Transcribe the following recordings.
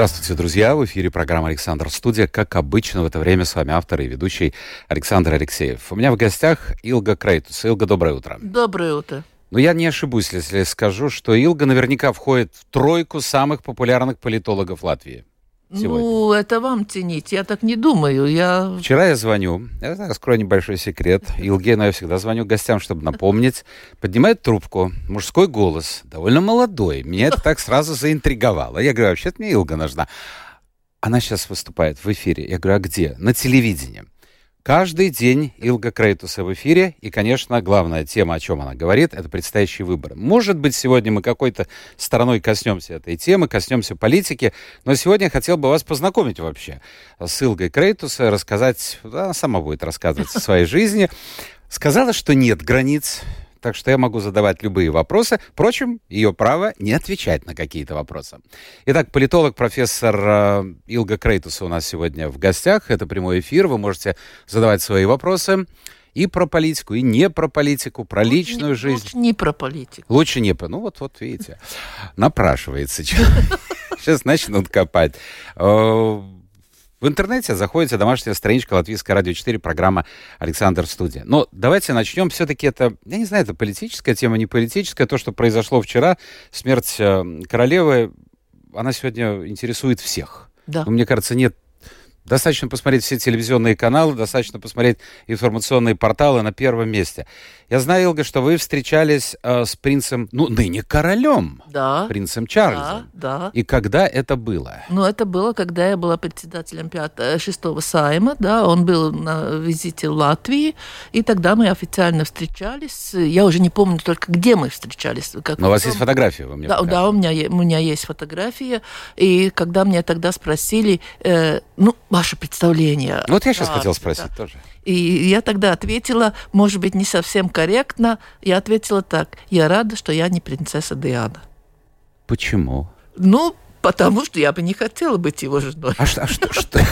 Здравствуйте, друзья! В эфире программа «Александр Студия». Как обычно, в это время с вами автор и ведущий Александр Алексеев. У меня в гостях Илга Крейтус. Илга, доброе утро. Доброе утро. Но я не ошибусь, если скажу, что Илга наверняка входит в тройку самых популярных политологов Латвии. Сегодня. Ну, это вам ценить. Я так не думаю. Я... Вчера я звоню, я раскрою небольшой секрет. Илге, но я всегда звоню гостям, чтобы напомнить. Поднимает трубку, мужской голос, довольно молодой. Меня это так сразу заинтриговало. Я говорю, вообще-то мне Илга нужна. Она сейчас выступает в эфире. Я говорю, а где? На телевидении. Каждый день Илга Крейтуса в эфире. И, конечно, главная тема, о чем она говорит, это предстоящие выборы. Может быть, сегодня мы какой-то стороной коснемся этой темы, коснемся политики. Но сегодня я хотел бы вас познакомить вообще с Илгой Крейтуса, рассказать, она сама будет рассказывать о своей жизни. Сказала, что нет границ, так что я могу задавать любые вопросы. Впрочем, ее право не отвечать на какие-то вопросы. Итак, политолог, профессор э, Илга Крейтуса у нас сегодня в гостях. Это прямой эфир. Вы можете задавать свои вопросы и про политику, и не про политику, про личную не, жизнь. Лучше не про политику. Лучше не про... Ну вот, вот видите, напрашивается. Сейчас начнут копать. В интернете заходите домашняя страничка Латвийское радио 4, программа «Александр Студия». Но давайте начнем. Все-таки это, я не знаю, это политическая тема, не политическая. То, что произошло вчера, смерть э, королевы, она сегодня интересует всех. Да. Мне кажется, нет Достаточно посмотреть все телевизионные каналы, достаточно посмотреть информационные порталы на первом месте. Я знаю, Илга, что вы встречались э, с принцем, ну, ныне королем. Да. Принцем Чарльзом. Да, да. И когда это было? Ну, это было, когда я была председателем 5, 6 Сайма, да, он был на визите в Латвии, и тогда мы официально встречались. Я уже не помню только, где мы встречались. Как Но у вас есть фотография, вы мне Да, да у, меня, у меня есть фотография, и когда мне тогда спросили, э, ну, ваше представление. Вот я сейчас да, хотел спросить да. тоже. И я тогда ответила, может быть, не совсем корректно, я ответила так, я рада, что я не принцесса Диана. Почему? Ну, Потому что я бы не хотела быть его женой. А что? А что, что?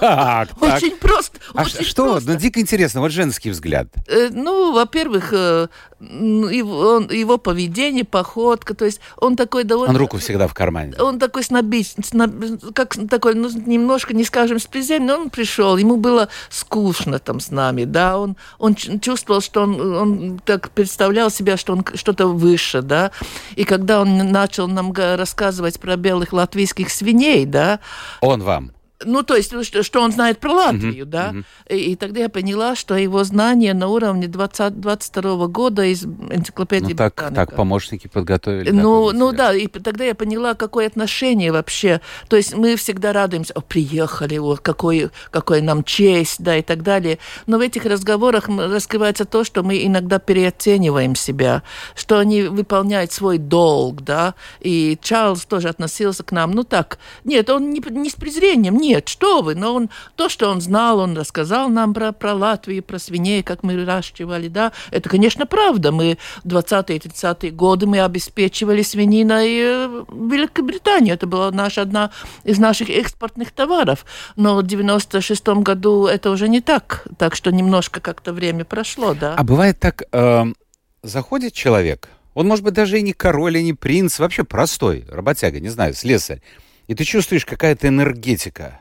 Так, так. Очень просто. А очень что? просто. Ну, дико интересно, вот женский взгляд. Э, Ну, во-первых, э, ну, его, он- его поведение, походка, то есть он такой довольно... Он руку всегда в кармане. Он такой снобич, сноб- как такой, ну, немножко, не скажем, с приземленным, но он пришел, ему было скучно там с нами, да, он, он чувствовал, что он, он так представлял себя, что он что-то выше, да, и когда он начал нам рассказывать про белых латвийских свиней, да, Он вам. Ну, то есть, ну, что, что он знает про Латвию, да. И, и тогда я поняла, что его знания на уровне 20, 22 года из энциклопедии Ну, так, Британика. так помощники подготовили. Ну, ну да, и тогда я поняла, какое отношение вообще. То есть мы всегда радуемся, о, приехали, вот какой, какой нам честь, да, и так далее. Но в этих разговорах раскрывается то, что мы иногда переоцениваем себя, что они выполняют свой долг, да. И Чарльз тоже относился к нам, ну так, нет, он не, не с презрением, нет, что вы, но он, то, что он знал, он рассказал нам про, про Латвию, про свиней, как мы выращивали, да, это, конечно, правда. Мы в 20-е и 30-е годы мы обеспечивали свининой э, Великобританию. Это была наша одна из наших экспортных товаров. Но в 96-м году это уже не так. Так что немножко как-то время прошло, да. А бывает так, эм, заходит человек, он может быть даже и не король, и не принц, вообще простой работяга, не знаю, слесарь, и ты чувствуешь какая-то энергетика.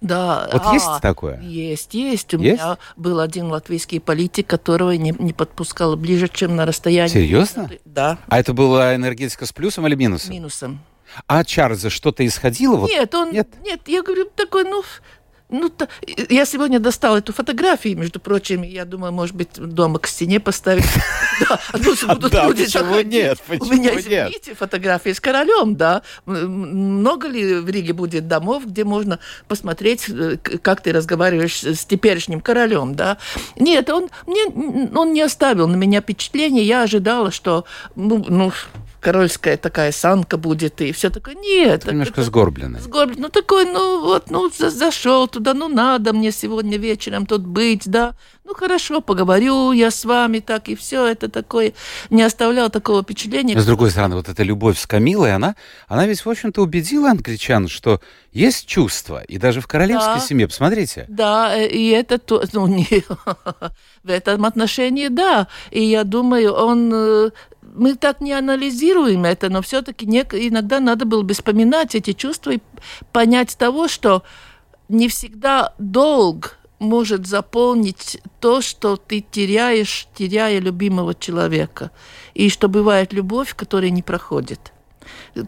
Да. Вот а, есть такое? Есть, есть. У Есть? меня был один латвийский политик, которого не, не подпускал ближе, чем на расстояние. Серьезно? Да. А это была энергетика с плюсом или минусом? Минусом. А от Чарльза что-то исходило? Вот? Нет, он... Нет? Нет? я говорю, такой, ну... Ну, та- я сегодня достала эту фотографию, между прочим, я думаю, может быть, дома к стене поставить. Да, ну, будут Да, люди нет? У меня, извините, фотографии с королем, да. Много ли в Риге будет домов, где можно посмотреть, э, как ты разговариваешь с теперешним королем, да? Нет, он, мне, он не оставил на меня впечатления. Я ожидала, что, ну, ну корольская такая санка будет, и все такое. Нет. Это немножко сгорбленный. Сгорбленный. Ну, такой, ну, вот, ну, за зашел туда, ну, надо мне сегодня вечером тут быть, да. Ну, хорошо, поговорю я с вами так, и все это такое. Не оставлял такого впечатления. Но, с другой стороны, вот эта любовь с Камилой, она, она ведь, в общем-то, убедила англичан, что есть чувства, и даже в королевской да. семье, посмотрите. Да, э, и это, то, ну, не, в этом отношении, да. И я думаю, он э, мы так не анализируем это, но все-таки иногда надо было бы вспоминать эти чувства и понять того, что не всегда долг может заполнить то, что ты теряешь, теряя любимого человека. И что бывает любовь, которая не проходит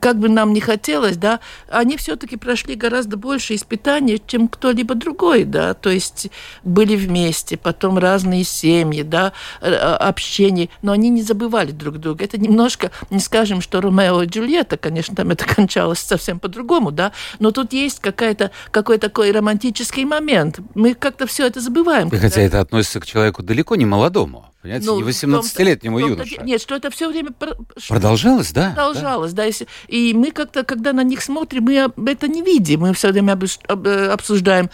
как бы нам не хотелось, да, они все-таки прошли гораздо больше испытаний, чем кто-либо другой, да, то есть были вместе, потом разные семьи, да, а, общение, но они не забывали друг друга. Это немножко, не скажем, что Ромео и Джульетта, конечно, там это кончалось совсем по-другому, да, но тут есть какая-то, какой такой романтический момент. Мы как-то все это забываем. Хотя когда... это относится к человеку далеко не молодому. Понимаете, ну, не 18-летнему юноше. Нет, что это все время... Продолжалось, да? Продолжалось, да. да если, и мы как-то, когда на них смотрим, мы это не видим. Мы все время э, обсуждаем,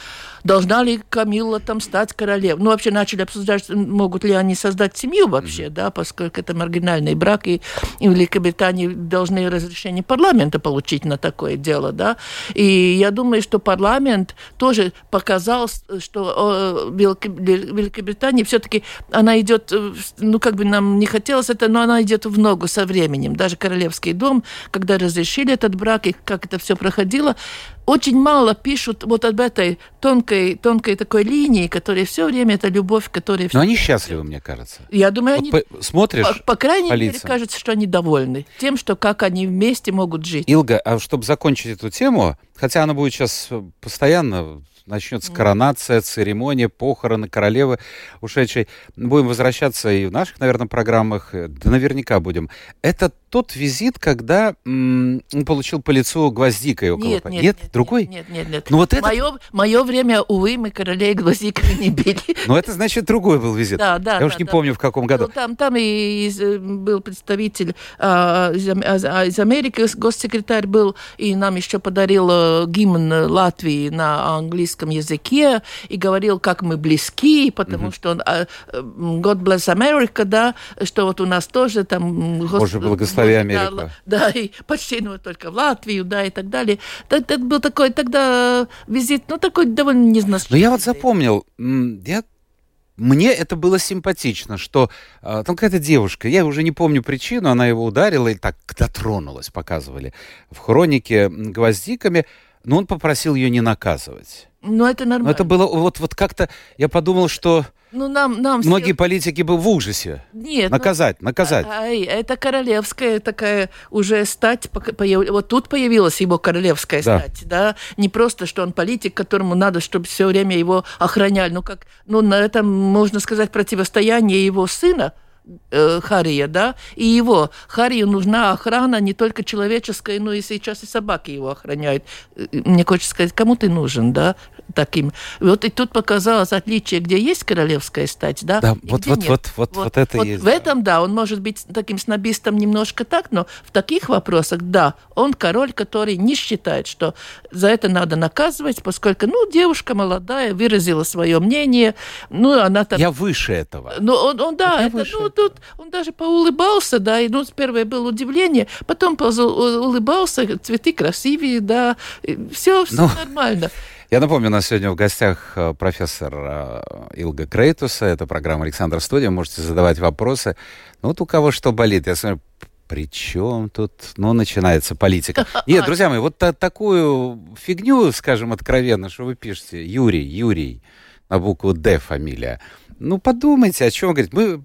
должна ли Камилла там стать королевой. Ну, вообще начали обсуждать, могут ли они создать семью вообще, mm-hmm. да, поскольку это маргинальный брак, и, и в Великобритании должны разрешение парламента получить на такое дело, да. И я думаю, что парламент тоже показал, что Великобритания все-таки она идет, ну, как бы нам не хотелось это, но она идет в ногу со временем. Даже Королевский дом, когда разрешили этот брак, и как это все проходило, очень мало пишут вот об этой тонкой, тонкой такой линии, которая все время это любовь, которая... Но они счастливы, мне кажется. Я думаю, вот они... По смотришь По, по крайней по мере, кажется, что они довольны тем, что как они вместе могут жить. Илга, а чтобы закончить эту тему, хотя она будет сейчас постоянно начнется коронация, церемония, похороны королевы ушедшей. Будем возвращаться и в наших, наверное, программах, да наверняка будем. Это тот визит, когда м- он получил по лицу гвоздикой около... Нет, нет, нет, нет другой? Нет, нет, нет. Ну вот это... Мое, мое время, увы, мы королей гвоздиками не били. Ну это значит другой был визит. Да, да. Я да, уж не да. помню, в каком году. Ну, там, там и э, был представитель а, из, а, из Америки, госсекретарь был, и нам еще подарил э, гимн Латвии на английском английском языке и говорил, как мы близки, потому mm-hmm. что он, а, God bless America, да, что вот у нас тоже там... Боже, благослови Америку. Да, и почти ну, только в Латвию, да, и так далее. Это, это был такой тогда визит, ну, такой довольно незначительный. Но я вот запомнил, я мне это было симпатично, что э, там какая-то девушка, я уже не помню причину, она его ударила и так дотронулась, показывали в хронике гвоздиками, но он попросил ее не наказывать. Ну, это нормально. Но это было вот, вот как-то, я подумал, что ну, нам, нам многие все... политики бы в ужасе. Нет. Наказать, ну, наказать. А, это королевская такая уже стать. Появ... Вот тут появилась его королевская да. стать, да. Не просто, что он политик, которому надо, чтобы все время его охраняли. Ну, как, ну, на этом, можно сказать, противостояние его сына – э, Хария, да, и его. Харию нужна охрана не только человеческая, но и сейчас и собаки его охраняют. Э, мне хочется сказать, кому ты нужен, да, таким. Вот и тут показалось отличие, где есть королевская стать, да, да вот, вот, вот, вот, вот, вот это вот есть. В этом, да, он может быть таким снобистом немножко так, но в таких вопросах, да, он король, который не считает, что за это надо наказывать, поскольку, ну, девушка молодая, выразила свое мнение, ну, она там... Я выше этого. Ну, он, он да, это, ну, тут он даже поулыбался, да, и ну, первое было удивление, потом улыбался, цветы красивые, да, все, все ну, нормально. Я напомню, у нас сегодня в гостях э, профессор э, Илга Крейтуса. Это программа «Александр Студия». Можете задавать вопросы. Ну, вот у кого что болит. Я смотрю, при чем тут? Ну, начинается политика. Нет, друзья мои, вот та, такую фигню, скажем откровенно, что вы пишете. Юрий, Юрий, на букву «Д» фамилия. Ну, подумайте, о чем говорит. Мы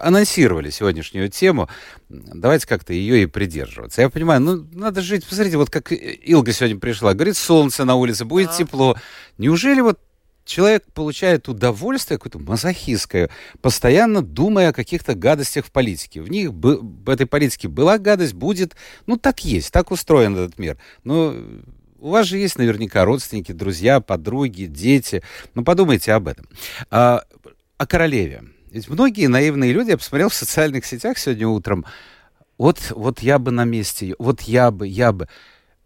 анонсировали сегодняшнюю тему, давайте как-то ее и придерживаться. Я понимаю, ну, надо жить, посмотрите, вот как Илга сегодня пришла, говорит, солнце на улице, будет да. тепло. Неужели вот человек получает удовольствие какое-то мазохистское, постоянно думая о каких-то гадостях в политике. В них, в этой политике была гадость, будет, ну, так есть, так устроен этот мир. Но у вас же есть наверняка родственники, друзья, подруги, дети. Ну, подумайте об этом. А, о королеве. Ведь многие наивные люди, я посмотрел в социальных сетях сегодня утром, Вот, вот я бы на месте, вот я бы, я бы.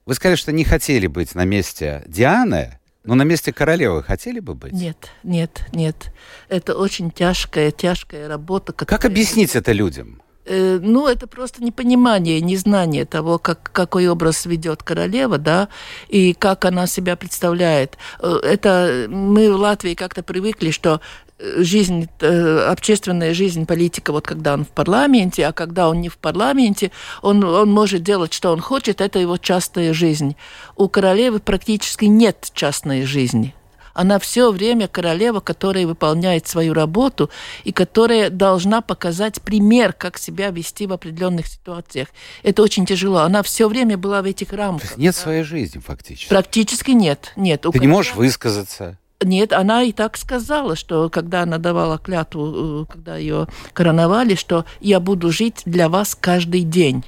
Вы сказали, что не хотели быть на месте Дианы, но на месте королевы хотели бы быть? Нет, нет, нет. Это очень тяжкая, тяжкая работа. Как объяснить это людям? Э, ну, это просто непонимание, незнание того, как, какой образ ведет королева, да, и как она себя представляет. Э, это мы в Латвии как-то привыкли, что э, жизнь, общественная жизнь политика, вот когда он в парламенте, а когда он не в парламенте, он, он может делать, что он хочет, это его частная жизнь. У королевы практически нет частной жизни. Она все время королева, которая выполняет свою работу и которая должна показать пример, как себя вести в определенных ситуациях. Это очень тяжело. Она все время была в этих рамках. Нет да? своей жизни фактически. Практически нет. нет. Ты не можешь высказаться. Нет, она и так сказала, что когда она давала клятву, э, когда ее короновали, что я буду жить для вас каждый день.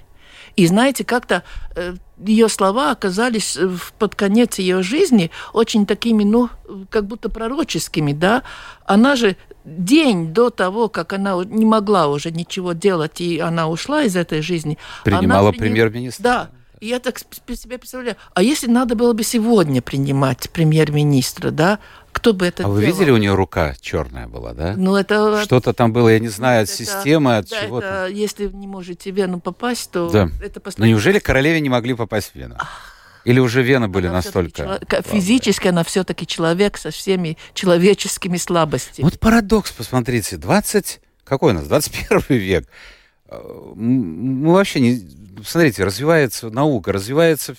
И знаете, как-то э, ее слова оказались э, под конец ее жизни очень такими, ну, как будто пророческими, да. Она же день до того, как она не могла уже ничего делать, и она ушла из этой жизни. Принимала приним... премьер-министра. Да. И я так себе представляю, а если надо было бы сегодня принимать премьер-министра, да, кто бы это А вы видели, у нее рука черная была, да? Ну, это... Что-то там было, я не знаю, от это, системы, от да, чего-то. Это, если не можете в Вену попасть, то да. это постоянно... Но неужели королеве не могли попасть в Вену? Или уже вены были она настолько... Чело... Физически она все-таки человек со всеми человеческими слабостями. Вот парадокс, посмотрите, 20... Какой у нас? 21 век. Э, мы вообще не смотрите, развивается наука, развивается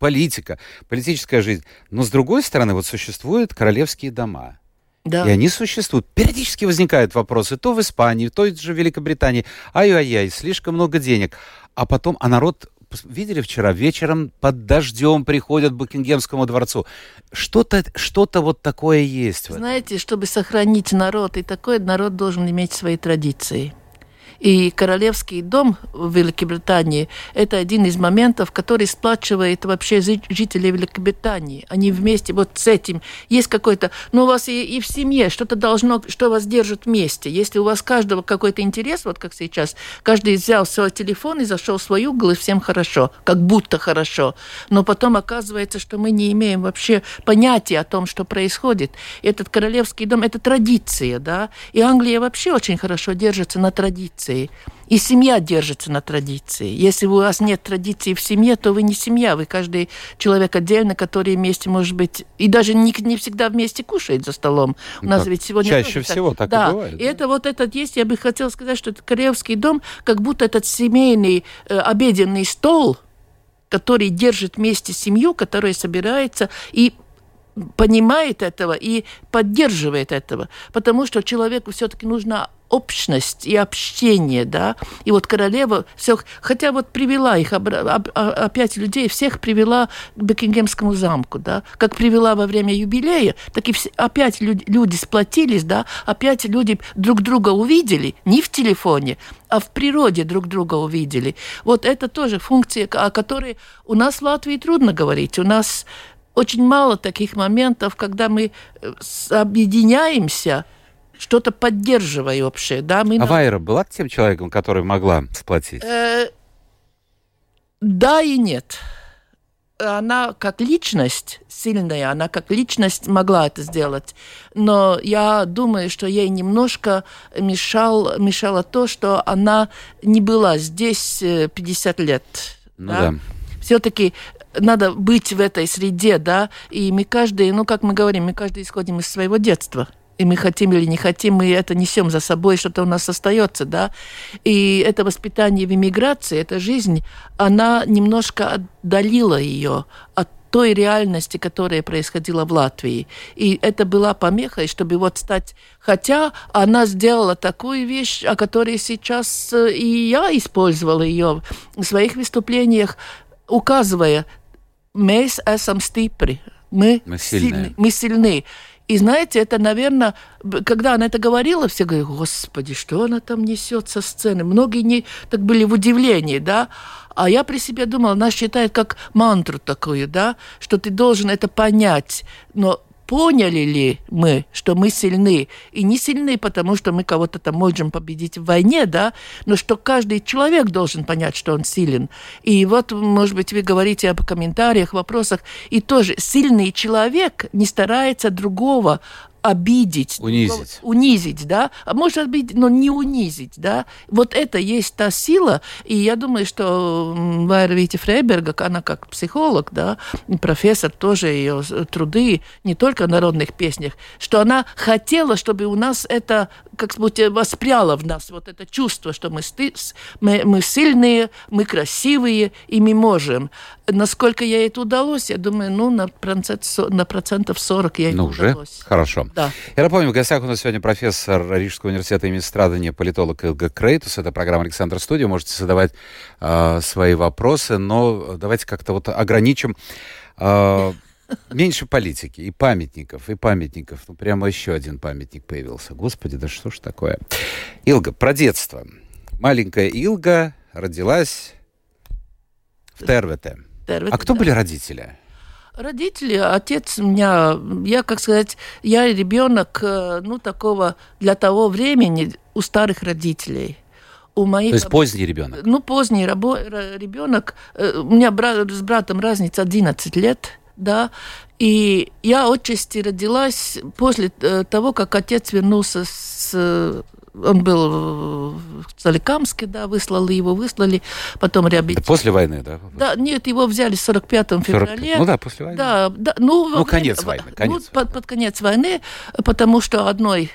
политика, политическая жизнь. Но с другой стороны, вот существуют королевские дома. Да. И они существуют. Периодически возникают вопросы то в Испании, то же в Великобритании. Ай-яй-яй, слишком много денег. А потом, а народ видели вчера вечером под дождем приходят к Букингемскому дворцу. Что-то что вот такое есть. Знаете, чтобы сохранить народ, и такой народ должен иметь свои традиции. И Королевский дом в Великобритании – это один из моментов, который сплачивает вообще жителей Великобритании. Они вместе вот с этим. Есть какой-то… Ну, у вас и, и в семье что-то должно, что вас держит вместе. Если у вас каждого какой-то интерес, вот как сейчас, каждый взял свой телефон и зашел в свой угол, и всем хорошо, как будто хорошо. Но потом оказывается, что мы не имеем вообще понятия о том, что происходит. Этот Королевский дом – это традиция, да? И Англия вообще очень хорошо держится на традиции традиции. И семья держится на традиции. Если у вас нет традиции в семье, то вы не семья. Вы каждый человек отдельно, который вместе, может быть, и даже не, не всегда вместе кушает за столом. У нас так, ведь сегодня... Чаще всего так, да. и бывает. И это вот этот есть, я бы хотела сказать, что это Королевский дом, как будто этот семейный э, обеденный стол, который держит вместе семью, которая собирается и понимает этого и поддерживает этого, потому что человеку все-таки нужна общность и общение, да, и вот королева все, хотя вот привела их, опять людей, всех привела к Бекингемскому замку, да, как привела во время юбилея, так и все, опять люди сплотились, да, опять люди друг друга увидели, не в телефоне, а в природе друг друга увидели. Вот это тоже функция, о которой у нас в Латвии трудно говорить, у нас очень мало таких моментов, когда мы э, объединяемся, что-то поддерживая вообще. Да, мы а Вайра была тем человеком, который могла сплотить? Э, да и нет. Она как личность сильная, она как личность могла это сделать. Но я думаю, что ей немножко мешал, мешало то, что она не была здесь 50 э, лет. Ну да. да. Все-таки надо быть в этой среде, да, и мы каждый, ну, как мы говорим, мы каждый исходим из своего детства. И мы хотим или не хотим, мы это несем за собой, что-то у нас остается, да. И это воспитание в эмиграции, эта жизнь, она немножко отдалила ее от той реальности, которая происходила в Латвии. И это была помехой, чтобы вот стать... Хотя она сделала такую вещь, о которой сейчас э, и я использовала ее в своих выступлениях, указывая mēs esam stipri. Мы, мы сильны. Мы сильны. И знаете, это, наверное, когда она это говорила, все говорили, господи, что она там несет со сцены. Многие не так были в удивлении, да. А я при себе думала, она считает как мантру такую, да, что ты должен это понять. Но поняли ли мы, что мы сильны. И не сильны, потому что мы кого-то там можем победить в войне, да, но что каждый человек должен понять, что он силен. И вот, может быть, вы говорите об комментариях, вопросах, и тоже сильный человек не старается другого обидеть, унизить. унизить, да, а может быть, но не унизить, да. Вот это есть та сила, и я думаю, что Вайра Вити Фрейберга, она как психолог, да, профессор, тоже ее труды, не только в народных песнях, что она хотела, чтобы у нас это как будто воспряло в нас вот это чувство, что мы, мы, мы сильные, мы красивые, и мы можем. Насколько ей это удалось, я думаю, ну, на, процент, на процентов 40 ей ну, это уже удалось. Хорошо. Да. Я напомню, в гостях у нас сегодня профессор Рижского университета имени Страдания, политолог Илга Крейтус. Это программа «Александр Студия». Можете задавать э, свои вопросы, но давайте как-то вот ограничим э, меньше политики и памятников, и памятников. Ну, прямо еще один памятник появился. Господи, да что ж такое? Илга, про детство. Маленькая Илга родилась в Тервете. А кто были родители? Родители, отец у меня, я, как сказать, я ребенок, э, ну, такого для того времени у старых родителей. У моих, То есть поздний ребенок? Ну, поздний рабо- ребенок. Э, у меня брат, с братом разница 11 лет, да, и я отчасти родилась после э, того, как отец вернулся с он был в Соликамске, да, выслали его, выслали, потом реабилитировали. После войны, да? Да, нет, его взяли в 45 феврале. 45. Ну да, после войны. Да, да ну, ну конец войны, конец. Ну, под, под конец войны, потому что одной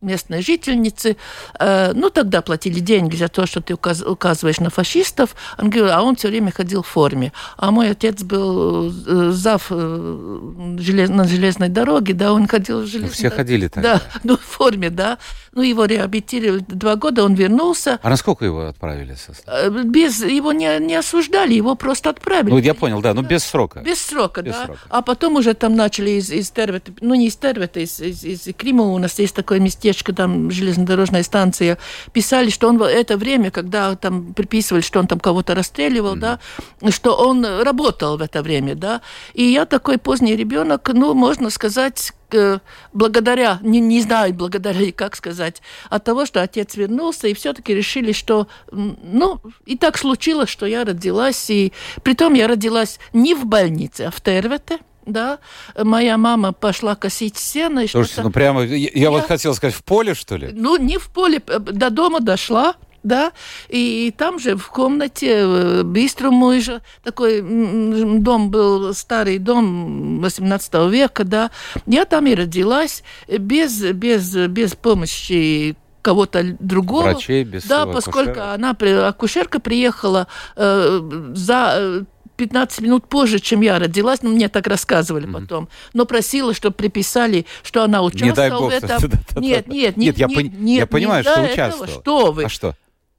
местной жительницы, э, ну, тогда платили деньги за то, что ты указ, указываешь на фашистов. Он говорил, а он все время ходил в форме. А мой отец был э, зав э, желез, на железной дороге, да, он ходил в железной ну, Все ходили тогда. Да, ну, в форме, да. Ну, его реабилитировали два года, он вернулся. А насколько его отправили? Э, без, его не, не осуждали, его просто отправили. Ну, я понял, да, ну, без срока. Без срока, без да. Срока. А потом уже там начали из, из Тервета, ну, не из Тервета, из, из, из Крима у нас есть такое местечко, там железнодорожная станция, писали, что он это время, когда там приписывали, что он там кого-то расстреливал, mm-hmm. да, что он работал в это время, да. И я такой поздний ребенок, ну, можно сказать, благодаря, не, не знаю, благодаря, как сказать, от того, что отец вернулся, и все-таки решили, что, ну, и так случилось, что я родилась, и притом я родилась не в больнице, а в Тервете, да, моя мама пошла косить сено. И Слушайте, ну прямо, я, я, я вот хотел сказать, в поле, что ли? Ну, не в поле, до дома дошла, да, и, и там же в комнате быстро мой же такой дом был, старый дом 18 века, да, я там и родилась без, без, без помощи кого-то другого. Врачей, без Да, поскольку акушера. она, акушерка приехала э, за 15 минут позже, чем я родилась, ну, мне так рассказывали mm-hmm. потом, но просила, чтобы приписали, что она участвовала в этом. Нет, нет, нет, нет, я, нет, нет, я понимаю, что участвовала. Что вы? А что?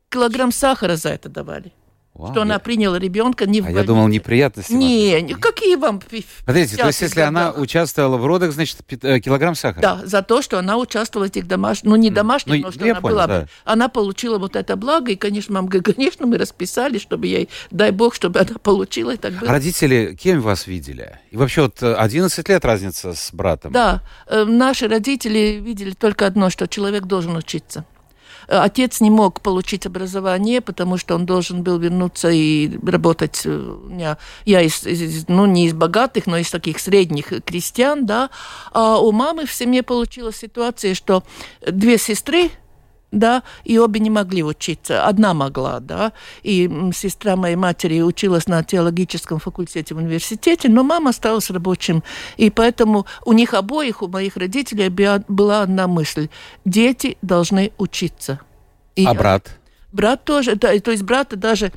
Килограмм сахара за это давали. Вау, что я... она приняла ребенка не в А больнице. я думал, неприятности. Не, не, какие вам... Смотрите, то есть если она участвовала в родах, значит, э, килограмм сахара? Да, за то, что она участвовала в этих домашних, ну не домашних, ну, но что она понял, была... Да. Она получила вот это благо, и, конечно, мама говорит, конечно, мы расписали, чтобы ей, дай бог, чтобы она получила, и так было. Родители кем вас видели? И вообще вот 11 лет разница с братом. Да, э, наши родители видели только одно, что человек должен учиться. Отец не мог получить образование, потому что он должен был вернуться и работать. Я, я из, из, ну, не из богатых, но из таких средних крестьян, да. А у мамы в семье получилась ситуация, что две сестры, да, и обе не могли учиться. Одна могла, да, и сестра моей матери училась на теологическом факультете в университете, но мама осталась рабочим, и поэтому у них обоих, у моих родителей была одна мысль – дети должны учиться. И а брат? Брат тоже, да, то есть брата даже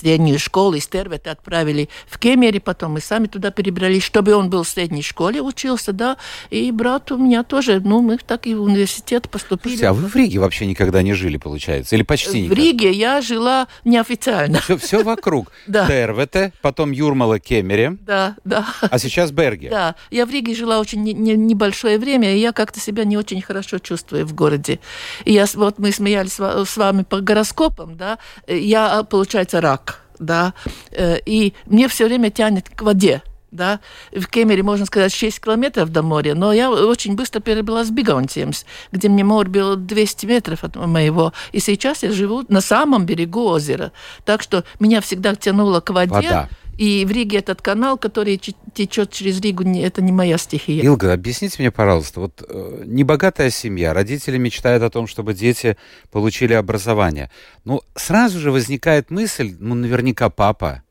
среднюю школу из Тервета отправили в Кемере, потом мы сами туда перебрались, чтобы он был в средней школе, учился, да, и брат у меня тоже, ну, мы так и в университет поступили. Слушайте, а вы в Риге вообще никогда не жили, получается, или почти никогда? В Риге я жила неофициально. Все, все вокруг. Да. Тервете, потом Юрмала, Кемере. Да, да. А сейчас Берге. Да, я в Риге жила очень не, не, небольшое время, и я как-то себя не очень хорошо чувствую в городе. И я, вот мы смеялись с вами по гороскопам, да, я, получается, рак да, и мне все время тянет к воде, да. В Кемере, можно сказать, 6 километров до моря, но я очень быстро перебыла с Бигонтемс, где мне море было 200 метров от моего. И сейчас я живу на самом берегу озера. Так что меня всегда тянуло к воде. Вода. И в Риге этот канал, который течет через Ригу, это не моя стихия. Илга, объясните мне, пожалуйста, вот э, небогатая семья, родители мечтают о том, чтобы дети получили образование. Ну, сразу же возникает мысль, ну, наверняка папа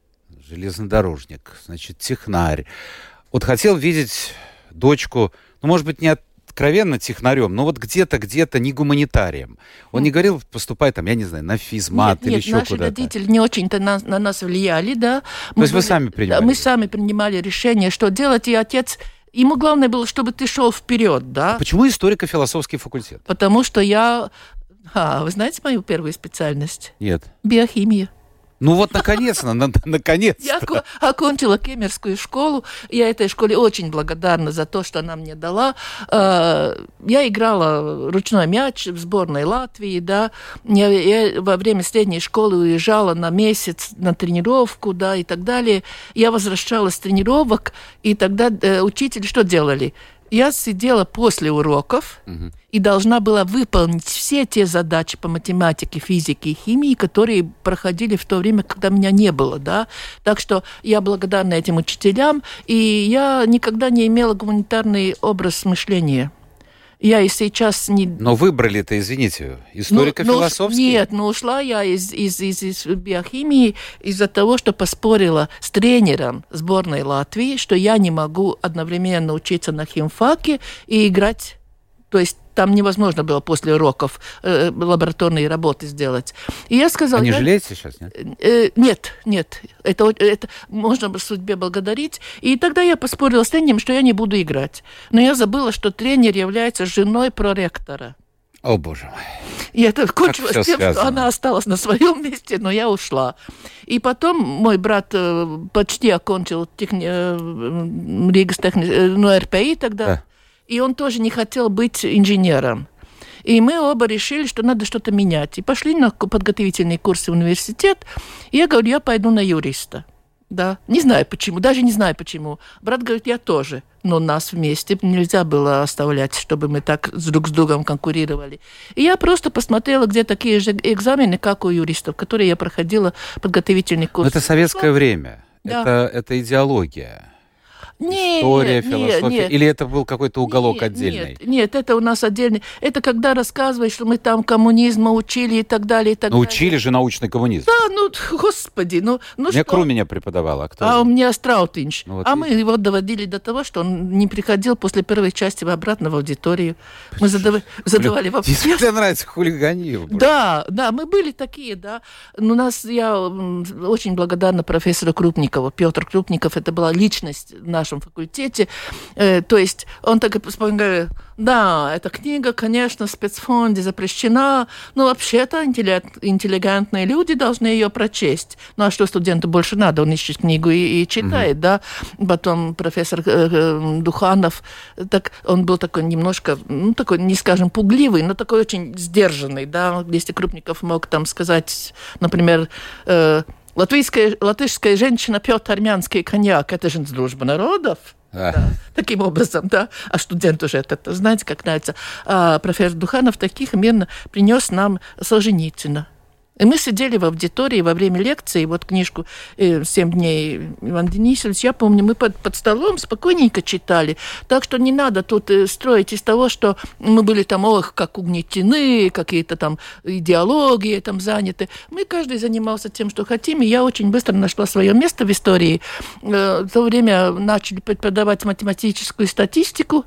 железнодорожник, значит, технарь. Вот хотел видеть дочку, ну, может быть, не откровенно технарем, но вот где-то, где-то не гуманитарием. Он не говорил, поступай там, я не знаю, на физмат нет, или нет, еще наши куда-то. родители не очень-то на, на нас влияли, да. То есть вы сами принимали? Да, мы сами принимали решение, что делать, и отец... Ему главное было, чтобы ты шел вперед, да. А почему историко-философский факультет? Потому что я... А, вы знаете мою первую специальность? Нет. Биохимия. Ну вот, наконец-то, на- наконец Я око- окончила Кемерскую школу. Я этой школе очень благодарна за то, что она мне дала. Э, Я играла ручной мяч в сборной Латвии, да. Я, я во время средней школы уезжала на месяц на тренировку, да, и так далее. Я возвращалась с тренировок, и тогда э, учитель что делали? Я сидела после уроков и должна была выполнить все те задачи по математике, физике и химии, которые проходили в то время, когда меня не было, да. Так что я благодарна этим учителям, и я никогда не имела гуманитарный образ мышления. Я и сейчас не... Но выбрали-то, извините, Ну, историко-философский? ну, нет, но ушла я из, из, из, из биохимии из-за того, что поспорила с тренером сборной Латвии, что я не могу одновременно учиться на химфаке и играть. То есть там невозможно было после уроков э, лабораторные работы сделать. И я сказала... Не я- жалеете сейчас, нет? Э, нет, нет, это, это можно бы судьбе благодарить. И тогда я поспорила с тренером, что я не буду играть. Но я забыла, что тренер является женой проректора. О, боже мой. И это кончилось тем, связано. что она осталась на своем месте, но я ушла. И потом мой брат э, почти окончил техни... э, Ригас техни... э, ну, РПИ тогда, Да. И он тоже не хотел быть инженером. И мы оба решили, что надо что-то менять. И пошли на подготовительные курсы в университет. И я говорю, я пойду на юриста. Да, не знаю почему, даже не знаю почему. Брат говорит, я тоже. Но нас вместе нельзя было оставлять, чтобы мы так с друг с другом конкурировали. И я просто посмотрела, где такие же экзамены, как у юристов, которые я проходила подготовительный Но курс. это советское время. Да. Это, это идеология. Нет, История, нет, философия. нет. Или это был какой-то уголок Нет, отдельный? Нет, нет, это у нас отдельный. Это когда рассказываешь, что мы там коммунизма учили и так далее, и так Ну, далее. учили же научный коммунизм. Да, ну, господи, ну, ну Мне что? Кру меня преподавала. А кто? А у меня Страутинч. Ну, вот а мы его доводили до того, что он не приходил после первой части обратно в аудиторию. Мы задав- задавали вопросы. Тебе нравится хулиганье. Да, да, мы были такие, да. Но у нас, я очень благодарна профессору Крупникову. Петр Крупников, это была личность в нашем факультете. Э, то есть он так и вспоминает, да, эта книга, конечно, в спецфонде запрещена, но вообще-то интеллигентные люди должны ее прочесть. Ну а что студенту больше надо? Он ищет книгу и, и читает, да. Потом профессор э, э, Духанов, так он был такой немножко, ну такой, не скажем, пугливый, но такой очень сдержанный, да. Если Крупников мог там сказать, например, э, Латвийская, латышская женщина пьет армянский коньяк. Это же дружба народов. Да. Да, таким образом, да. А студент уже это, это знаете, как нравится. А профессор Духанов таких мирно принес нам Солженицына. И мы сидели в аудитории во время лекции, вот книжку э, «Семь дней» Иван Денисович, я помню, мы под, под столом спокойненько читали. Так что не надо тут э, строить из того, что мы были там, ох, как угнетены, какие-то там идеологии там заняты. Мы каждый занимался тем, что хотим, и я очень быстро нашла свое место в истории. Э, В то время начали преподавать математическую статистику,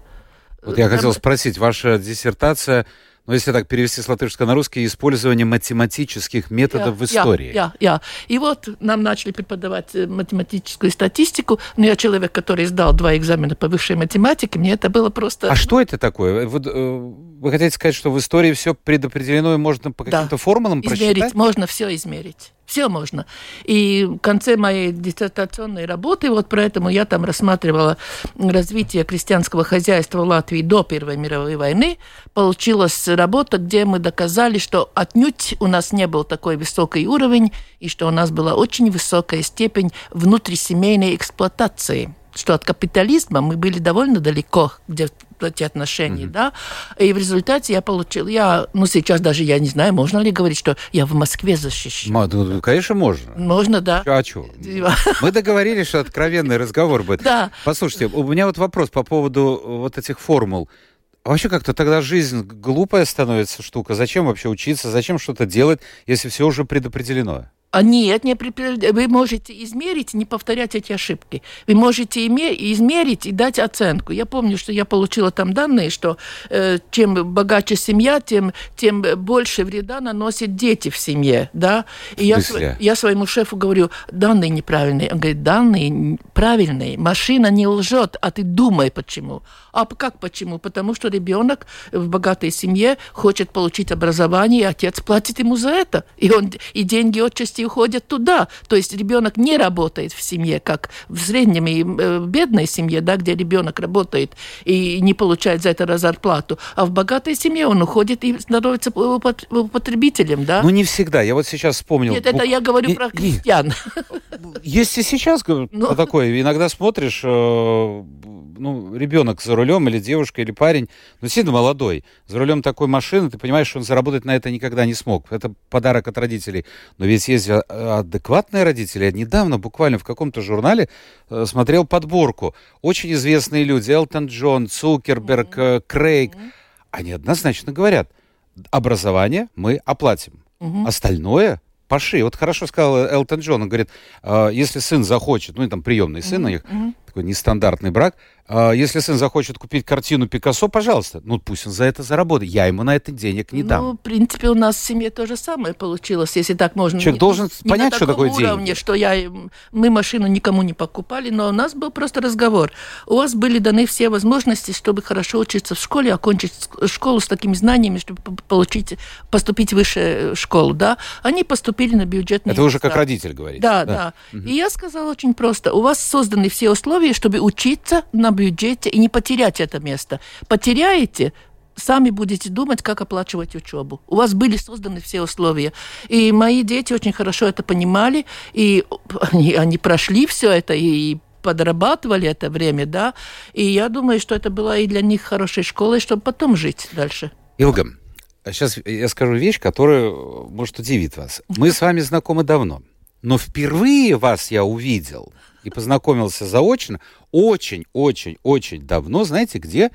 Вот я хотел спросить, ваша диссертация, ну, если так перевести с латышского на русский, использование математических методов в Я- истории. Я, я. И вот нам начали преподавать э, математическую статистику. Но я человек, который сдал два экзамена по высшей математике, мне это было просто... А что это такое? Вы, э, вы хотите сказать, что в истории все предопределено и можно по Да. каким-то формулам измерить, просчитать? можно все измерить. Все можно. И в конце моей диссертационной работы, вот поэтому я там рассматривала развитие крестьянского хозяйства в Латвии до Первой мировой войны, получилась работа, где мы доказали, что отнюдь у нас не был такой высокий уровень, и что у нас была очень высокая степень внутрисемейной эксплуатации что от капитализма мы были довольно далеко, где эти отношения, mm-hmm. да, и в результате я получил, я, ну, сейчас даже я не знаю, можно ли говорить, что я в Москве защищен. Ну, конечно, можно. Можно, да. А что? Мы договорились, что откровенный разговор будет. Да. Послушайте, у меня вот вопрос по поводу вот этих формул. А вообще как-то тогда жизнь глупая становится штука. Зачем вообще учиться? Зачем что-то делать, если все уже предопределено? А нет, не вы можете измерить, не повторять эти ошибки. Вы можете измерить и дать оценку. Я помню, что я получила там данные, что э, чем богаче семья, тем, тем больше вреда наносят дети в семье. Да? И я, я своему шефу говорю, данные неправильные. Он говорит, данные правильные. Машина не лжет, а ты думай почему. А как почему? Потому что ребенок в богатой семье хочет получить образование, и отец платит ему за это. И, он, и деньги отчасти уходят туда. То есть ребенок не работает в семье, как в среднем и э, бедной семье, да, где ребенок работает и не получает за это зарплату. А в богатой семье он уходит и становится потребителем, да? Ну, не всегда. Я вот сейчас вспомнил. Нет, это я говорю про крестьян. Есть и сейчас ну... такое. Иногда смотришь, э, ну, ребенок за рулем или девушка, или парень, ну, сильно молодой, за рулем такой машины, ты понимаешь, что он заработать на это никогда не смог. Это подарок от родителей. Но ведь есть адекватные родители. Я недавно буквально в каком-то журнале э, смотрел подборку. Очень известные люди, Элтон Джон, Цукерберг, mm-hmm. Крейг, mm-hmm. они однозначно говорят, образование мы оплатим. Mm-hmm. Остальное паши. Вот хорошо сказал Элтон Джон, он говорит, э, если сын захочет, ну и там приемный сын mm-hmm. у них, mm-hmm. такой нестандартный брак, а, если сын захочет купить картину Пикассо, пожалуйста, ну пусть он за это заработает. Я ему на это денег не дам. Ну, в принципе, у нас в семье то же самое получилось, если так можно. Человек не, должен не понять, что такое уровне, деньги. что я, мы машину никому не покупали, но у нас был просто разговор. У вас были даны все возможности, чтобы хорошо учиться в школе, окончить школу с такими знаниями, чтобы получить, поступить в высшую школу, да? Они поступили на бюджетные Это уже как родитель говорит. Да, да. да. Угу. И я сказала очень просто. У вас созданы все условия, чтобы учиться на бюджете и не потерять это место. Потеряете, сами будете думать, как оплачивать учебу. У вас были созданы все условия. И мои дети очень хорошо это понимали, и они, они прошли все это, и подрабатывали это время, да, и я думаю, что это была и для них хорошей школой, чтобы потом жить дальше. Илга, сейчас я скажу вещь, которая может удивить вас. Мы с вами знакомы давно, но впервые вас я увидел и познакомился заочно очень-очень-очень давно, знаете где?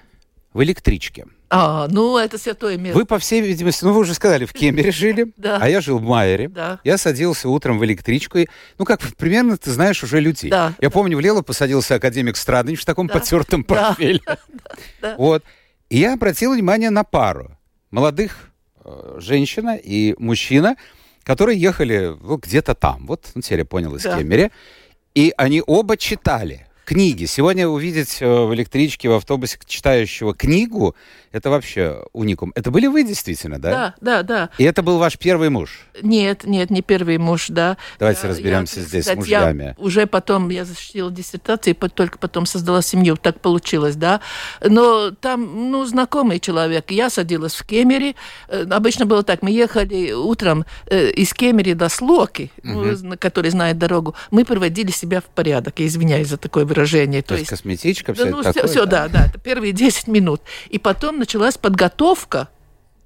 В электричке. А, ну, это святое место. Вы, по всей видимости, ну, вы уже сказали, в Кемере жили, да. а я жил в Майере. Да. Я садился утром в электричку, и, ну, как примерно ты знаешь уже людей. Да. Я помню, в Лело посадился академик Страдович в таком да. потертом портфеле. Да. Вот. И я обратил внимание на пару молодых э, женщина и мужчина, которые ехали ну, где-то там, вот, ну, теперь я понял, из да. Кемере. И они оба читали книги. Сегодня увидеть э, в электричке, в автобусе читающего книгу, это вообще уникум. Это были вы действительно, да? Да, да, да. И это был ваш первый муж? Нет, нет, не первый муж, да. Давайте я, разберемся я, здесь кстати, с мужьями. Я уже потом, я защитила диссертацию, только потом создала семью, так получилось, да. Но там, ну, знакомый человек. Я садилась в Кемере. Э, обычно было так, мы ехали утром э, из Кемери до Слоки, угу. который знает дорогу. Мы приводили себя в порядок, я извиняюсь за такое выражение. То, То есть косметичка, все да, ну, такое? Все, да, да, это первые 10 минут. И потом началась подготовка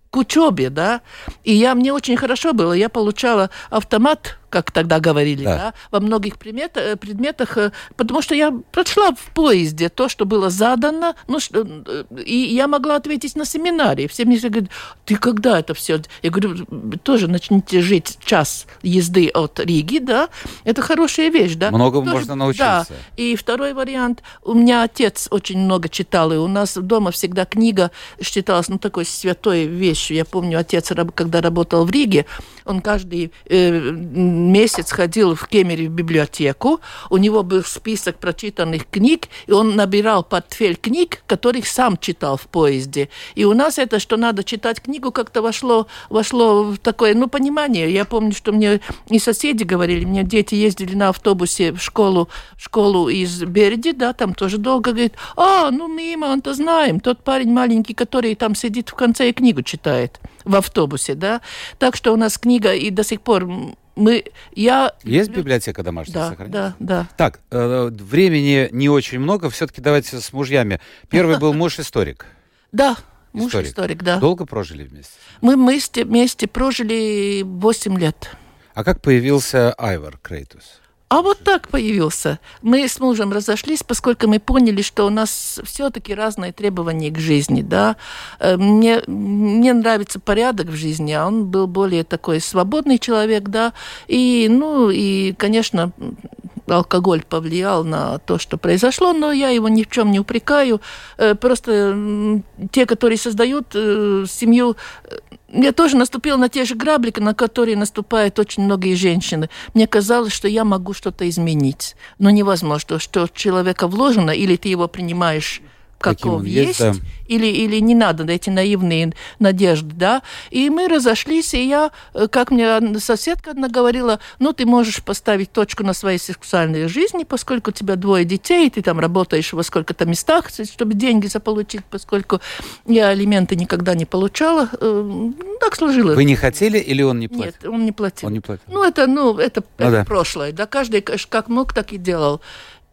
к учебе, да. И я, мне очень хорошо было. Я получала автомат как тогда говорили, да. Да, во многих предметах, э, предметах, э, потому что я прошла в поезде то, что было задано, ну, э, и я могла ответить на семинаре. Все мне говорят, ты когда это все? Я говорю, тоже начните жить час езды от Риги, да, это хорошая вещь, да. Много тоже, можно научиться. Да. И второй вариант, у меня отец очень много читал, и у нас дома всегда книга считалась, ну, такой святой вещью. Я помню, отец, когда работал в Риге, он каждый э, месяц ходил в Кемере в библиотеку, у него был список прочитанных книг, и он набирал портфель книг, которых сам читал в поезде. И у нас это, что надо читать книгу, как-то вошло, вошло в такое, ну, понимание. Я помню, что мне и соседи говорили, мне дети ездили на автобусе в школу, в школу из Берди, да, там тоже долго говорит, а, ну, мимо, он-то знаем, тот парень маленький, который там сидит в конце и книгу читает в автобусе, да. Так что у нас книга и до сих пор мы, я... Есть библиотека домашняя Да, сохранилась? да, да. Так, э, времени не очень много, все-таки давайте с мужьями. Первый был муж-историк. Да, муж Историк. историк, да. Долго прожили вместе? Мы вместе, вместе прожили 8 лет. А как появился Айвар Крейтус? А вот так появился. Мы с мужем разошлись, поскольку мы поняли, что у нас все-таки разные требования к жизни, да. Э, Мне, мне нравится порядок в жизни, а он был более такой свободный человек, да. И, ну, и, конечно, алкоголь повлиял на то, что произошло, но я его ни в чем не упрекаю. Э, Просто те, которые создают э, семью, э, я тоже наступила на те же грабли, на которые наступают очень многие женщины. Мне казалось, что я могу что-то изменить. Но невозможно, что в человека вложено, или ты его принимаешь каков он есть, есть, да. или, или не надо эти наивные надежды, да. И мы разошлись, и я, э, как мне соседка одна говорила, ну, ты можешь поставить точку на своей сексуальной жизни, поскольку у тебя двое детей, и ты там работаешь во сколько-то местах, чтобы деньги заполучить, поскольку я алименты никогда не получала. Э, Так сложилось. Вы не хотели или он не платил? Нет, он не платил. Он не платил. Ну, это, ну, это, Ну это да. прошлое. Да, каждый как мог, так и делал.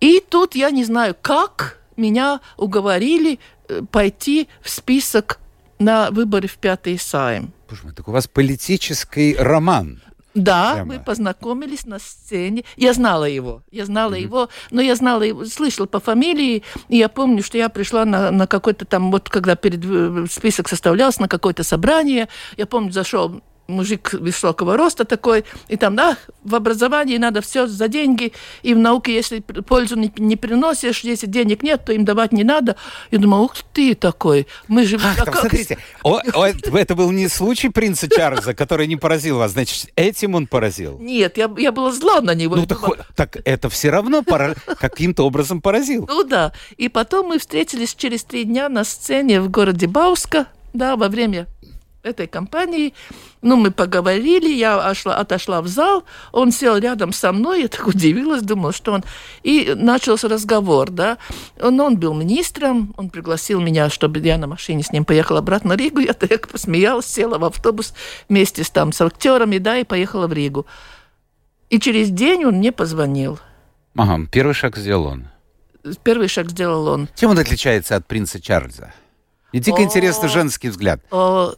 И тут я не знаю, как меня уговорили э, пойти в список на выборы в пятый сайм. Боже мой, так у вас политический роман. Да, Прямо. мы познакомились на сцене. Я знала его, я знала его, но я знала его, слышала по фамилии, и я помню, что я пришла на, на какой-то там, вот когда перед э, список составлялся, на какое-то собрание, я помню, зашел мужик высокого роста такой, и там, да, в образовании надо все за деньги, и в науке, если пользу не, не приносишь, если денег нет, то им давать не надо. Я думаю, ух ты такой, мы же... Ах, а там, как- смотрите, о- о, это был не случай принца Чарльза, который не поразил вас, значит, этим он поразил. Нет, я, я была зла на него. Ну, так, так это все равно пора- каким-то образом поразил. Ну да. И потом мы встретились через три дня на сцене в городе Бауска, да, во время этой кампании. Ну, мы поговорили, я отошла, отошла в зал, он сел рядом со мной, я так удивилась, думала, что он... И начался разговор, да. Он, он был министром, он пригласил меня, чтобы я на машине с ним поехала обратно в Ригу. Я так посмеялась, села в автобус вместе с, там, с актерами, да, и поехала в Ригу. И через день он мне позвонил. Ага, первый шаг сделал он. Первый шаг сделал он. Чем он отличается от принца Чарльза? И дико О. интересно женский взгляд. О,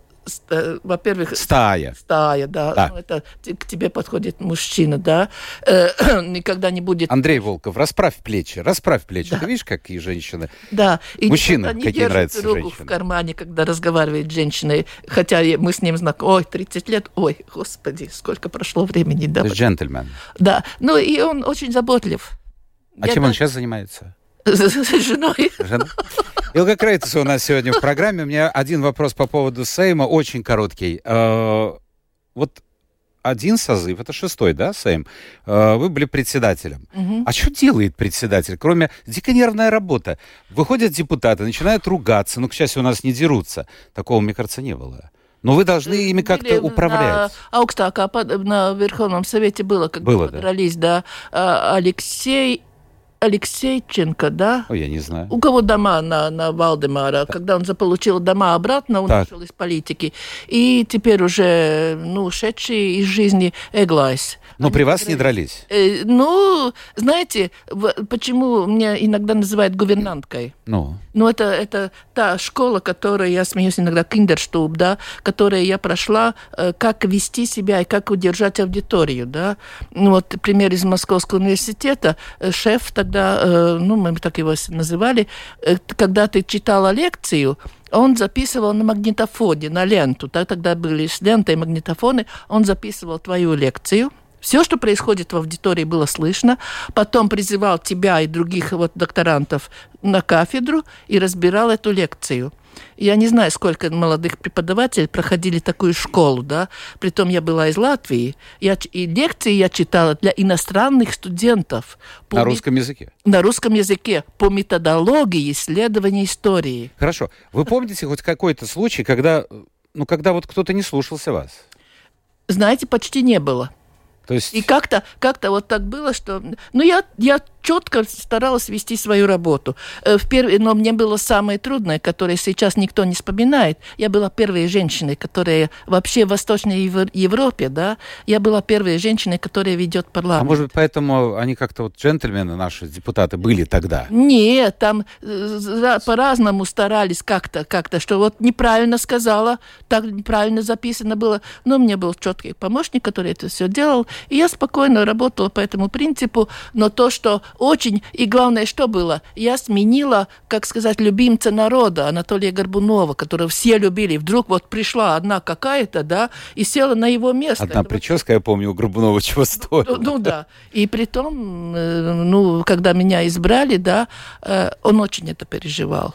во-первых, Стая. стая, да, Да. Ну, это к тебе подходит мужчина, да, Э, никогда не будет, Андрей Волков, расправь плечи, расправь плечи. Да. Ты видишь, какие женщины? да, и Мужчина, никогда не какие нравятся руку женщины. в кармане, когда разговаривает с женщиной, хотя мы с ним знакомы, ой, 30 лет, ой, господи, сколько прошло времени, да, джентльмен. да, ну и он очень заботлив. А Я чем он даже- сейчас занимается? С женой. Жена? Илга Крейтус у нас сегодня в программе. У меня один вопрос по поводу Сейма, очень короткий. Э, Вот один созыв, это шестой, да, Сейм, э, вы были председателем. А что делает председатель, кроме дико нервная работа? Выходят депутаты, начинают ругаться, ну, к счастью, у нас не дерутся. Такого, мне кажется, не было. Но вы должны ими как-то управлять. На, Аукстака, на Верховном Совете было, когда Было, да. подрались, да, а, Алексей Алексейченко, да, Ой, я не знаю. У кого дома на, на Валдемара, когда он заполучил дома обратно, он Так. ушел из политики. И теперь уже, ну, ушедший из жизни Эглайс. Но Они при вас не дрались. Э, ну, знаете, в- почему меня иногда называют гувернанткой? Ну, Ну, это, это та школа, которая, я смеюсь иногда, киндерштуб, да, которая я прошла, э, как вести себя и как удержать аудиторию, да. Ну, вот пример из Московского университета. Э, Шеф тогда, э, ну, мы так его называли, э, когда ты читала лекцию, он записывал на магнитофоне, на ленту. Так тогда были с лентой магнитофоны. Он записывал твою лекцию. Все, что происходит в аудитории, было слышно. Потом призывал тебя и других вот докторантов на кафедру и разбирал эту лекцию. Я не знаю, сколько молодых преподавателей проходили такую школу, да. Притом я была из Латвии. Я, и лекции я читала для иностранных студентов по на ми- русском языке. на русском языке по методологии исследования истории. Хорошо. Вы помните хоть какой-то случай, когда, ну, когда вот кто-то не слушался вас? Знаете, почти не было. То есть... И как-то как вот так было, что... Ну, я, я четко старалась вести свою работу. Э, в перв... Но мне было самое трудное, которое сейчас никто не вспоминает. Я была первой женщиной, которая вообще в Восточной Европе, да, я была первой женщиной, которая ведет парламент. А может быть, поэтому они как-то вот джентльмены, наши депутаты, были тогда? Нет, там э, по-разному старались как-то, как-то, что вот неправильно сказала, так неправильно записано было. Но мне был четкий помощник, который это все делал, и я спокойно работала по этому принципу. Но то, что очень, и главное, что было, я сменила, как сказать, любимца народа Анатолия Горбунова, которого все любили. Вдруг вот пришла одна какая-то, да, и села на его место. Одна это прическа, я помню, у Горбунова чего стоит. Ну, ну да. И при том, э, ну, когда меня избрали, да, э, он очень это переживал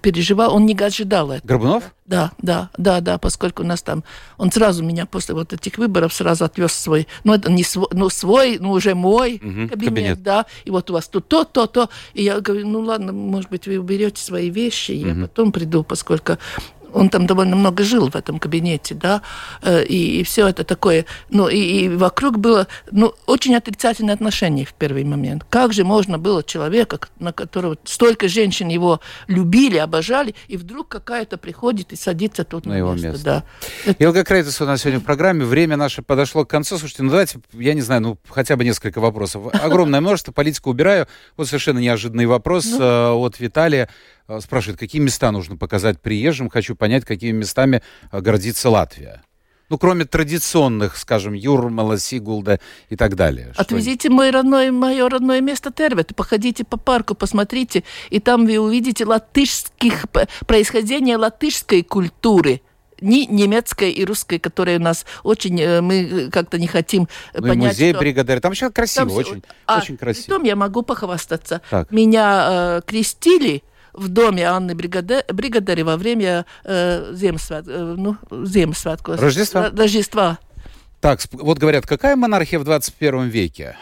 переживал, он не ожидал этого. Горбунов? Да, да, да, да, поскольку у нас там, он сразу меня после вот этих выборов сразу отвез свой, ну это не свой, ну свой, ну уже мой угу, кабинет, кабинет, да, и вот у вас тут то, то, то, и я говорю, ну ладно, может быть, вы уберете свои вещи, угу. я потом приду, поскольку он там довольно много жил в этом кабинете, да, э, и, и все это такое, ну, и, и вокруг было, ну, очень отрицательное отношение в первый момент. Как же можно было человека, на которого столько женщин его любили, обожали, и вдруг какая-то приходит и садится тут на, на его место, место. да. Илга Крейтес у нас сегодня в программе, время наше подошло к концу, слушайте, ну давайте, я не знаю, ну хотя бы несколько вопросов. Огромное множество, политику убираю, вот совершенно неожиданный вопрос ну. э, от Виталия. Э, спрашивает, какие места нужно показать приезжим. Хочу понять, какими местами э, гордится Латвия. Ну, кроме традиционных, скажем, Юрмала, Сигулда и так далее. Отвезите мой родной, мое родное место Тервет, походите по парку, посмотрите, и там вы увидите латышских, происхождение латышской культуры не немецкой и русской, которые у нас очень, э, мы как-то не хотим ну, понять. музей что... Бригадир, там сейчас красиво, там очень, а, очень красиво. Потом я могу похвастаться. Так. Меня э, крестили в доме Анны Бригадари во время э, Земсвят, э, ну, Земсвятку. Рождества? Рождества. Так, вот говорят, какая монархия в 21 веке?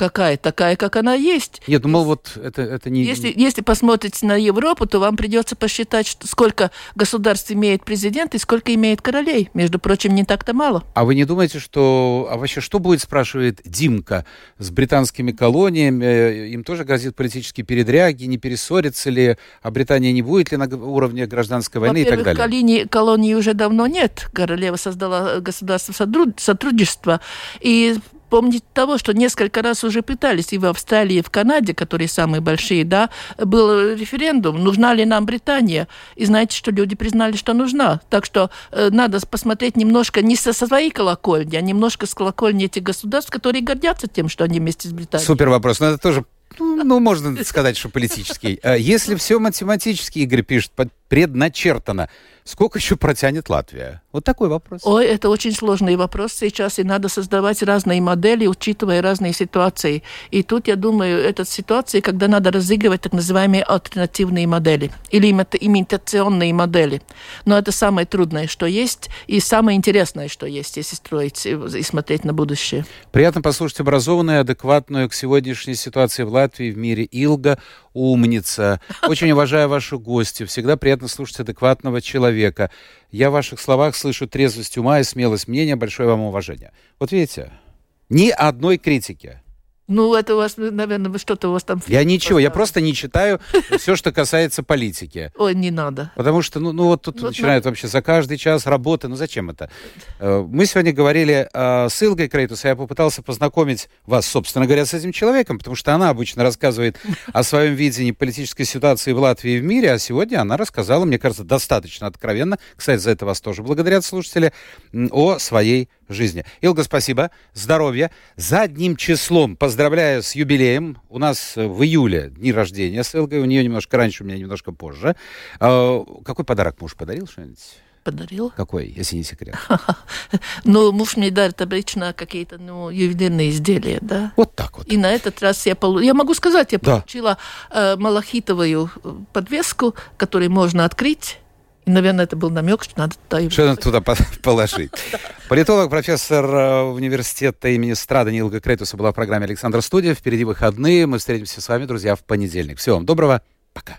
Какая такая, как она есть. Ну, мол, вот это, это не... Если, если посмотрите на Европу, то вам придется посчитать, что, сколько государств имеет президент и сколько имеет королей. Между прочим, не так-то мало. А вы не думаете, что... А вообще, что будет, спрашивает Димка, с британскими колониями? Э, им тоже грозит политические передряги, не перессорится ли? А Британия не будет ли на уровне гражданской войны и так далее? Колонии, колонии уже давно нет. Королева создала государство сотрудничества. И помнить того, что несколько раз уже пытались и в Австралии, и в Канаде, которые самые большие, да, был референдум, нужна ли нам Британия. И знаете, что люди признали, что нужна. Так что э, надо посмотреть немножко не со своей колокольни, а немножко с колокольни этих государств, которые гордятся тем, что они вместе с Британией. Супер вопрос. Но это тоже ну, ну, можно сказать, что политический. А если все математически, Игорь пишет, предначертано, сколько еще протянет Латвия? Вот такой вопрос. Ой, это очень сложный вопрос сейчас, и надо создавать разные модели, учитывая разные ситуации. И тут, я думаю, это ситуации, когда надо разыгрывать так называемые альтернативные модели или имитационные модели. Но это самое трудное, что есть, и самое интересное, что есть, если строить и смотреть на будущее. Приятно послушать образованную, адекватную к сегодняшней ситуации в Латвии, в мире Илга, умница. Очень уважаю ваши гости. Всегда приятно слушать адекватного человека. Я в ваших словах слышу трезвость ума и смелость мнения. Большое вам уважение. Вот видите, ни одной критики. Ну, это у вас, наверное, что-то у вас там... Я ничего, я просто не читаю все, что касается политики. Ой, не надо. Потому что, ну, ну вот тут вот начинают вообще за каждый час работы. Ну, зачем это? Э, мы сегодня говорили э, с Илгой Крейтус, я попытался познакомить вас, собственно говоря, с этим человеком, потому что она обычно рассказывает о своем видении политической ситуации в Латвии и в мире, а сегодня она рассказала, мне кажется, достаточно откровенно, кстати, за это вас тоже благодарят слушатели, о своей жизни. Илга, спасибо. Здоровья. Задним числом поздравляю с юбилеем. У нас в июле дни рождения с Илгой. У нее немножко раньше, у меня немножко позже. А, какой подарок муж подарил? Что-нибудь? Подарил. Какой, если не секрет? ну, муж мне дарит обычно какие-то ну, ювелирные изделия, да. Вот так вот. И на этот раз я получила, я могу сказать, я да. получила э, малахитовую подвеску, которую можно открыть и, наверное, это был намек, что надо туда... Что надо туда положить. Политолог, профессор э, университета имени Страда Нилга Кретуса была в программе «Александр Студия». Впереди выходные. Мы встретимся с вами, друзья, в понедельник. Всего вам доброго. Пока.